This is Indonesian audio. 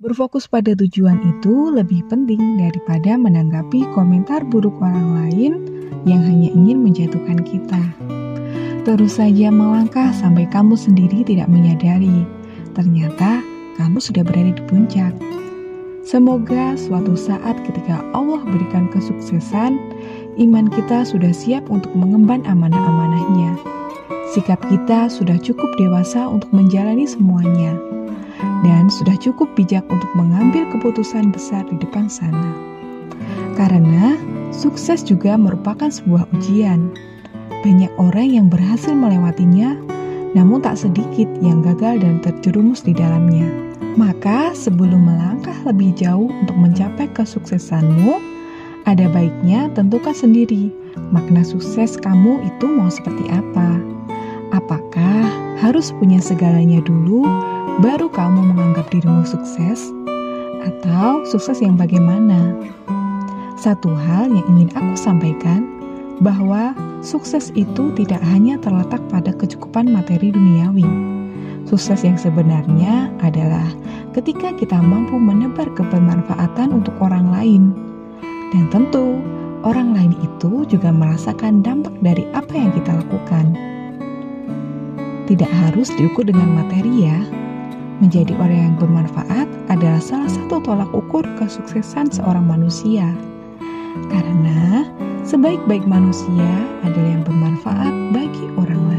Berfokus pada tujuan itu lebih penting daripada menanggapi komentar buruk orang lain yang hanya ingin menjatuhkan kita. Terus saja melangkah sampai kamu sendiri tidak menyadari, ternyata kamu sudah berada di puncak. Semoga suatu saat ketika Allah berikan kesuksesan, iman kita sudah siap untuk mengemban amanah-amanahnya. Sikap kita sudah cukup dewasa untuk menjalani semuanya dan sudah cukup bijak untuk mengambil keputusan besar di depan sana. Karena sukses juga merupakan sebuah ujian. Banyak orang yang berhasil melewatinya, namun tak sedikit yang gagal dan terjerumus di dalamnya. Maka, sebelum melangkah lebih jauh untuk mencapai kesuksesanmu, ada baiknya tentukan sendiri makna sukses kamu itu mau seperti apa. Apakah harus punya segalanya dulu baru kamu menganggap dirimu sukses? Atau sukses yang bagaimana? Satu hal yang ingin aku sampaikan, bahwa sukses itu tidak hanya terletak pada kecukupan materi duniawi. Sukses yang sebenarnya adalah ketika kita mampu menebar kebermanfaatan untuk orang lain. Dan tentu, orang lain itu juga merasakan dampak dari apa yang kita lakukan. Tidak harus diukur dengan materi ya, Menjadi orang yang bermanfaat adalah salah satu tolak ukur kesuksesan seorang manusia. Karena sebaik-baik manusia adalah yang bermanfaat bagi orang lain.